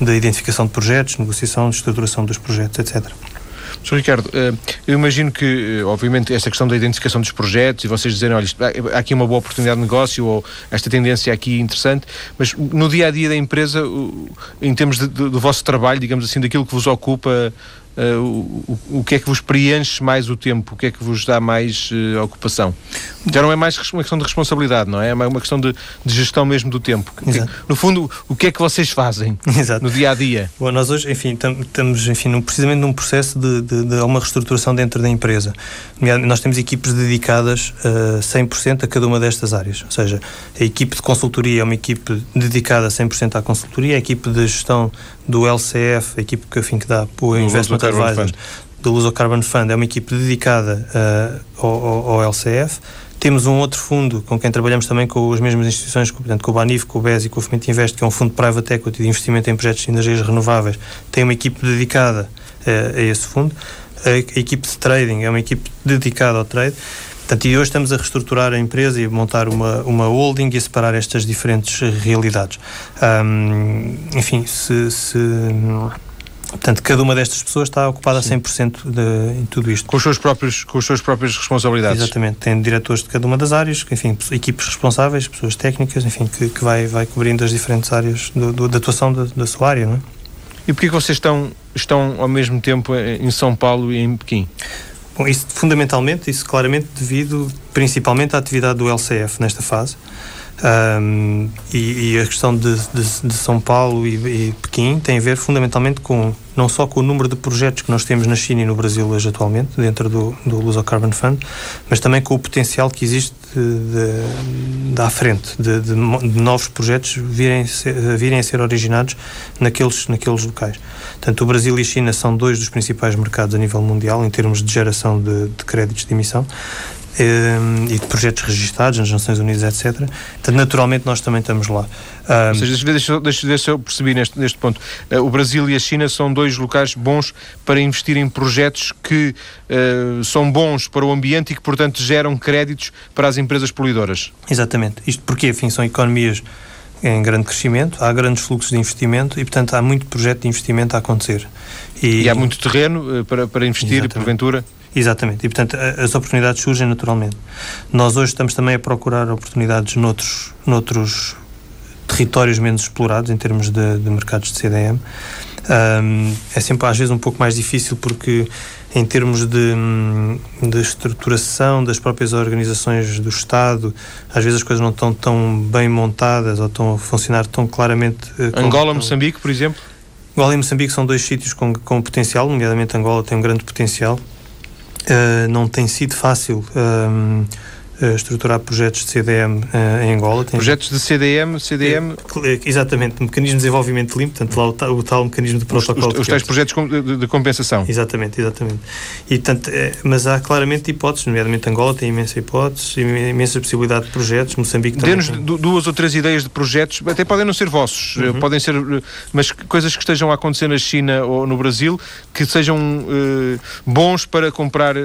da identificação de projetos, negociação, de estruturação dos projetos, etc. Sr. Ricardo, eh, eu imagino que, eh, obviamente, esta questão da identificação dos projetos e vocês dizerem, olha, há aqui uma boa oportunidade de negócio ou esta tendência aqui interessante, mas no dia a dia da empresa, em termos de, de, do vosso trabalho, digamos assim, daquilo que vos ocupa uh, o, o, que é que vos preenche mais o tempo, o que é que vos dá mais uh, ocupação. Já não é mais uma questão de responsabilidade, não é? É uma questão de, de gestão mesmo do tempo. Que, no fundo, o que é que vocês fazem Exato. no dia a dia? Bom, nós hoje, enfim, estamos enfim, num, precisamente num processo de, de, de, uma reestruturação dentro da empresa. Nós temos equipes dedicadas uh, 100% a cada uma destas áreas. Ou seja, a equipe de consultoria é uma equipe dedicada 100% à consultoria, a equipe de gestão do LCF, a equipe que, enfim, que dá o Investment Advisor do Luso Carbon Fund, é uma equipe dedicada uh, ao, ao, LCF. Temos um outro fundo com quem trabalhamos também com as mesmas instituições, portanto, com o BANIF, com o BES e com o Fomento Invest, que é um fundo private equity de investimento em projetos de energias renováveis. Tem uma equipe dedicada uh, a esse fundo. A, a equipe de trading é uma equipe dedicada ao trade. Portanto, e hoje estamos a reestruturar a empresa e montar uma, uma holding e a separar estas diferentes realidades. Um, enfim, se, se Portanto, cada uma destas pessoas está ocupada Sim. a 100% de, em tudo isto. Com, os seus próprios, com as suas próprias responsabilidades. Exatamente. Tem diretores de cada uma das áreas, enfim, equipes responsáveis, pessoas técnicas, enfim, que, que vai, vai cobrindo as diferentes áreas do, do, da atuação da, da sua área, não é? E porquê que vocês estão, estão ao mesmo tempo em São Paulo e em Pequim? Bom, isso fundamentalmente, isso claramente devido principalmente à atividade do LCF nesta fase. Um, e, e, a questão de, de, de São Paulo e, e, Pequim tem a ver fundamentalmente com não só com o número de projetos que nós temos na China e no Brasil hoje atualmente, dentro do, do Luso Carbon Fund, mas também com o potencial que existe de, de, frente, de, de, novos projetos virem, virem a ser originados naqueles, naqueles locais. Portanto, o Brasil e a China são dois dos principais mercados a nível mundial em termos de geração de, de créditos de emissão. Ehm, e de projetos registados nas Nações Unidas, etc. Portanto, naturalmente, nós também estamos lá. Um, Ou seja, deixa, deixa, deixa eu perceber neste, neste ponto. Uh, o Brasil e a China são dois locais bons para investir em projetos que uh, são bons para o ambiente e que, portanto, geram créditos para as empresas poluidoras. Exatamente. Isto porque, enfim, são economias em grande crescimento, há grandes fluxos de investimento e, portanto, há muito projeto de investimento a acontecer. E, e há muito terreno uh, para, para investir, Exatamente. porventura? Exatamente, e portanto as oportunidades surgem naturalmente. Nós hoje estamos também a procurar oportunidades noutros, noutros territórios menos explorados em termos de, de mercados de CDM. Um, é sempre às vezes um pouco mais difícil porque em termos de, de, estruturação das próprias organizações do Estado, às vezes as coisas não estão tão bem montadas ou estão a funcionar tão claramente. Uh, Angola, Moçambique, por exemplo? Angola e Moçambique são dois sítios com, com potencial, nomeadamente Angola tem um grande potencial. Uh, não tem sido fácil um, ehm, estruturar projetos de CDM uh, eh, em Angola. Tem projetos de CDM, CDM... É, exatamente, mecanismo de desenvolvimento limpo, portanto lá o, tal, o tal mecanismo de protocolo. Os, os, tais projetos de, de, compensação. Exatamente, exatamente. E, portanto, é, mas há claramente hipóteses, nomeadamente Angola tem imensa hipóteses, imensa possibilidade de projetos, Moçambique também. Dê-nos duas ou três ideias de projetos, até podem não ser vossos, uhum. podem ser, mas coisas que estejam a acontecer na China ou no Brasil, que sejam uh, bons para comprar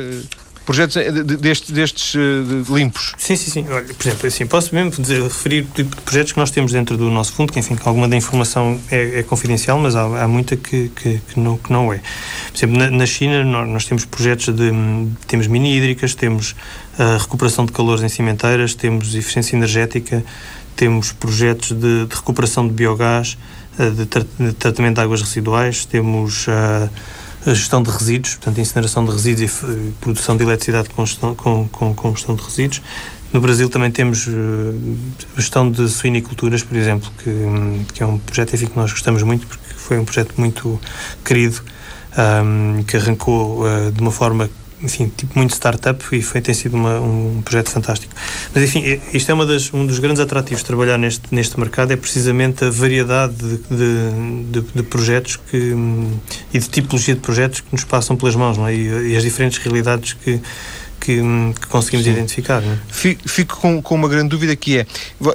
projetos eh, destes, destes uh, limpos. Sim, sim, sim. Olha, por exemplo, assim, posso mesmo dizer, referir tipo de projetos que nós temos dentro do nosso fundo, que enfim, alguma da informação é, é confidencial, mas há, há muita que, que, que, não, que não é. Por exemplo, na, na China nós, nós, temos projetos de, temos mini hídricas, temos a uh, recuperação de calores em cimenteiras, temos eficiência energética, temos projetos de, de recuperação de biogás, uh, de, tra de, tratamento de águas residuais, temos a gestão de resíduos, portanto, incineração de resíduos e produção de eletricidade com, com, com, com gestão de resíduos. No Brasil também temos uh, gestão de suiniculturas, por exemplo, que, que é um projeto enfim, que nós gostamos muito, porque foi um projeto muito querido, um, que arrancou uh, de uma forma enfim, tipo muito startup e foi, tem sido uma, um projeto fantástico. Mas enfim, isto é uma das, um dos grandes atrativos de trabalhar neste, neste mercado, é precisamente a variedade de, de, de, de projetos que, e de tipologia de projetos que nos passam pelas mãos, não é? E, e as diferentes realidades que, que, que conseguimos Sim. identificar. É? Fico com, com, uma grande dúvida que é,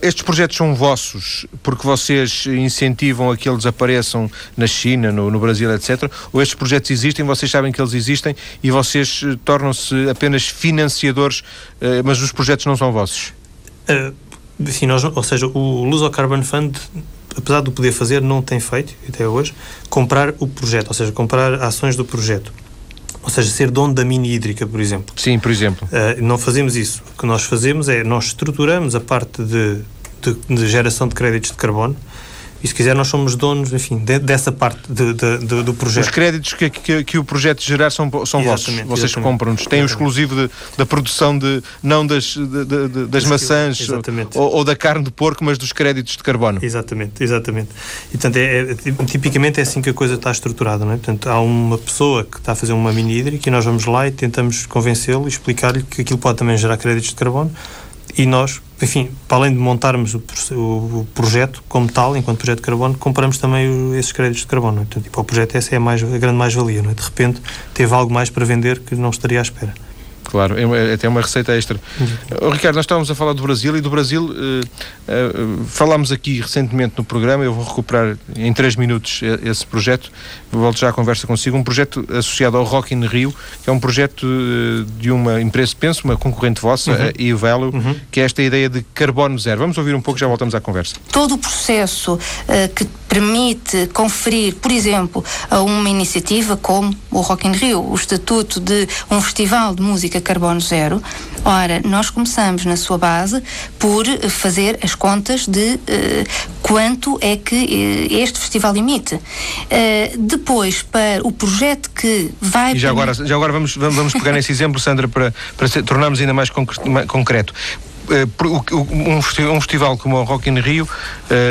estes projetos são vossos porque vocês incentivam a que eles apareçam na China, no, no Brasil, etc. Ou estes projetos existem, vocês sabem que eles existem e vocês eh, tornam-se apenas financiadores, uh, mas os projetos não são vossos? Uh, sim, nós, ou seja, o Luso Carbon Fund apesar de poder fazer, não tem feito, até hoje, comprar o projeto, ou seja, comprar ações do projeto. Ou seja, ser dono da mini hídrica, por exemplo. Sim, por exemplo. Uh, não fazemos isso. O que nós fazemos é, nós estruturamos a parte de, de, de geração de créditos de carbono, e se quiser, nós somos donos, enfim, de, dessa parte de, de, do projeto. Os créditos que, que, que, o projeto gerar são, são vossos. Vocês compram-nos. Têm o exclusivo de, da produção de, não das, das maçãs ou, ou, da carne de porco, mas dos créditos de carbono. Exatamente, exatamente. E, portanto, é, é, tipicamente é assim que a coisa está estruturada, não é? Portanto, há uma pessoa que está a fazer uma mini hídrica e nós vamos lá e tentamos convencê-lo e explicar-lhe que aquilo pode também gerar créditos de carbono e nós, enfim, para além de montarmos o, o, projeto como tal, enquanto projeto de carbono, compramos também o, esses créditos de carbono. É? Portanto, tipo, o projeto essa é a, mais, a grande mais-valia. É? De repente, teve algo mais para vender que não estaria à espera. Claro, é, até uma receita extra. Uhum. Ricardo, nós estávamos a falar do Brasil e do Brasil uh, uh, falámos aqui recentemente no programa, eu vou recuperar em três minutos esse projeto, volto já à conversa consigo, um projeto associado ao Rock in Rio, que é um projeto uh, de uma empresa, penso, uma concorrente vossa, uhum. a Ivelo, uhum. que é esta ideia de carbono zero. Vamos ouvir um pouco, já voltamos à conversa. Todo o processo que permite conferir, por exemplo, a uma iniciativa como o Rock in Rio, o estatuto de um festival de música carbono zero. Ora, nós começamos na sua base por fazer as contas de uh, quanto é que uh, este festival emite. Uh, depois, para o projeto que vai. E já agora, já agora vamos, vamos pegar nesse exemplo, Sandra, para, para tornarmos ainda mais concreto. Um, festival como o Rock in Rio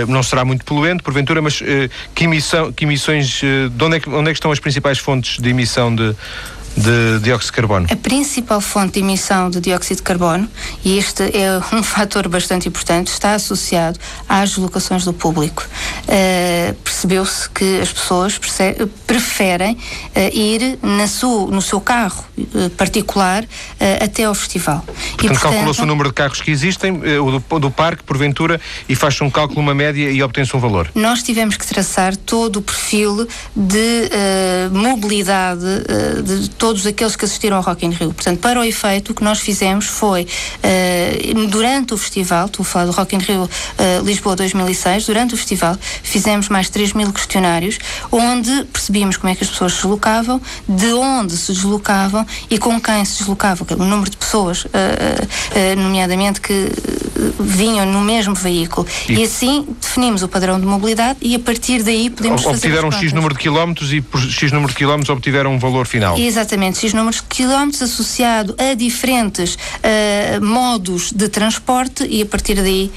não será muito poluente, porventura, mas que, emissão, que emissões, de onde é que, onde é que estão as principais fontes de emissão de, de dióxido de carbono? A principal fonte de emissão de dióxido de carbono, e este é um fator bastante importante, está associado às locações do público. Uh, Percebeu-se que as pessoas preferem uh, ir na su, no seu carro uh, particular até ao festival. Portanto, calculou-se o número de carros que existem, o do, do parque, porventura, e faz-se um cálculo, uma média e obtém-se um valor? Nós tivemos que traçar todo o perfil de mobilidade de todos aqueles que assistiram ao Rock in Rio. Portanto, para o efeito, o que nós fizemos foi, uh, durante o festival, estou a falar do Rock in Rio uh, Lisboa 2006, durante o festival fizemos mais 3 mil questionários, onde percebíamos como é que as pessoas se deslocavam, de onde se deslocavam e com quem se deslocavam, o número de pessoas, uh, nomeadamente, que vinham no mesmo veículo. E, e, assim definimos o padrão de mobilidade e a partir daí podemos obtiveram fazer Obtiveram X número de quilómetros e por X número de quilómetros obtiveram um valor final. Exatamente exatamente números de quilómetros associado a diferentes uh, modos de transporte e a partir daí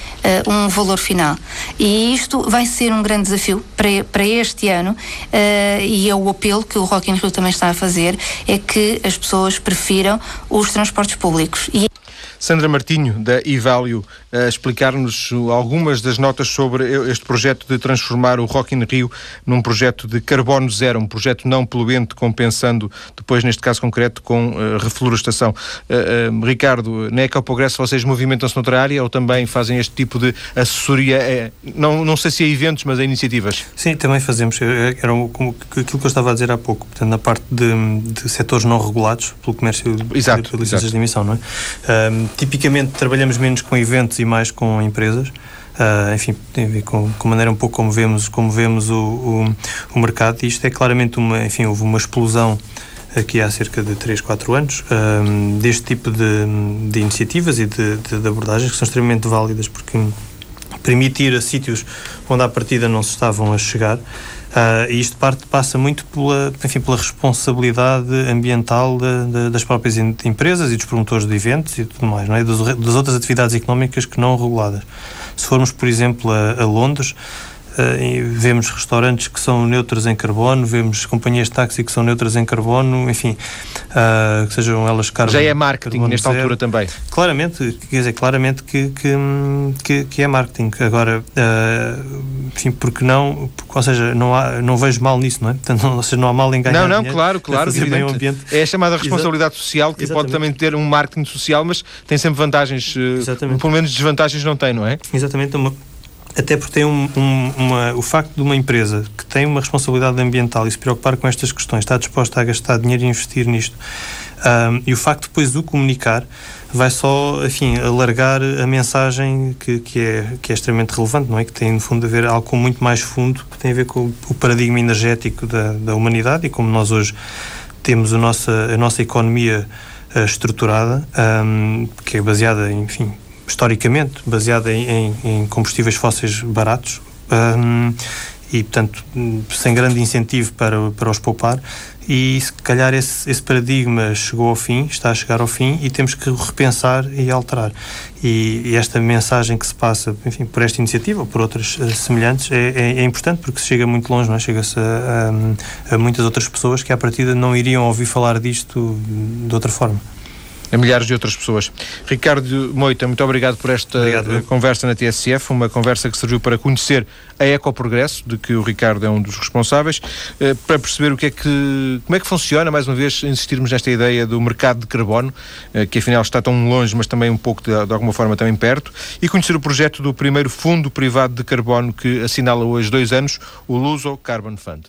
uh, um valor final. E isto vai ser um grande desafio para, para este ano uh, e é o apelo que o Rock in Rio também está a fazer, é que as pessoas prefiram os transportes públicos. E Sandra Martinho, da Ivalio, a explicar-nos algumas das notas sobre este projeto de transformar o Rock in Rio num projeto de carbono zero, um projeto não poluente, compensando depois, neste caso concreto, com uh, reflorestação. Uh, uh, Ricardo, na Progresso vocês movimentam-se noutra área ou também fazem este tipo de assessoria? É, não, não sei se é eventos, mas é iniciativas. Sim, também fazemos. Era como, aquilo que eu estava a dizer há pouco, portanto, na parte de, de setores não regulados pelo comércio exato, de, de licenças exato. de emissão, não é? Um, tipicamente trabalhamos menos com eventos e mais com empresas. Uh, enfim, tem a ver com, com maneira um pouco como vemos, como vemos o, o, o mercado. E isto é claramente uma, enfim, houve uma explosão aqui há cerca de 3, 4 anos um, deste tipo de, de iniciativas e de, de, de, abordagens que são extremamente válidas porque permitir a sítios onde à partida não se estavam a chegar Uh, e isto parte, passa muito pela, enfim, pela responsabilidade ambiental de, de, das próprias empresas e dos promotores de eventos e tudo mais, não é? Das, das outras atividades económicas que não reguladas. Se formos, por exemplo, a, a Londres, Uh, vemos restaurantes que são neutros em carbono, vemos companhias de táxi que são neutras em carbono, enfim, uh, que sejam elas carbono. Já é marketing nesta zero. altura também. Claramente, quer dizer, claramente que, que, que, é marketing. Agora, uh, enfim, porque não, porque, ou seja, não, há, não vejo mal nisso, não é? Portanto, não, ou seja, não há mal em ganhar Não, não, claro, claro. É a chamada responsabilidade Exato. social que Exatamente. pode também ter um marketing social, mas tem sempre vantagens, Exatamente. pelo menos desvantagens não tem, não é? Exatamente. Uma, até porque tem um, um, uma, o facto de uma empresa que tem uma responsabilidade ambiental e se preocupar com estas questões, está disposta a gastar dinheiro e investir nisto, um, e o facto de depois o comunicar vai só, enfim, alargar a mensagem que, que, é, que é extremamente relevante, não é? Que tem, no fundo, a ver algo muito mais fundo, que tem a ver com o paradigma energético da, da humanidade e como nós hoje temos a nossa, a nossa economia uh, estruturada, um, que é baseada, enfim, historicamente baseada em, em, em combustíveis fósseis baratos um, e, portanto, sem grande incentivo para, para os poupar. E se calhar esse, esse paradigma chegou ao fim, está a chegar ao fim e temos que repensar e alterar. E, e esta mensagem que se passa, enfim, por esta iniciativa ou por outras uh, semelhantes é, é, é, importante porque se chega muito longe, é? Chega-se a, a, a muitas outras pessoas que à partida não iriam ouvir falar disto de outra forma a milhares de outras pessoas. Ricardo Moita, muito obrigado por esta obrigado. Eh, conversa na TSF, uma conversa que serviu para conhecer a Ecoprogresso, de que o Ricardo é um dos responsáveis, eh, para perceber o que é que, como é que funciona, mais uma vez, insistirmos nesta ideia do mercado de carbono, eh, que afinal está tão longe, mas também um pouco, de, de alguma forma, também perto, e conhecer o projeto do primeiro fundo privado de carbono que assinala hoje dois anos, o Luso Carbon Fund.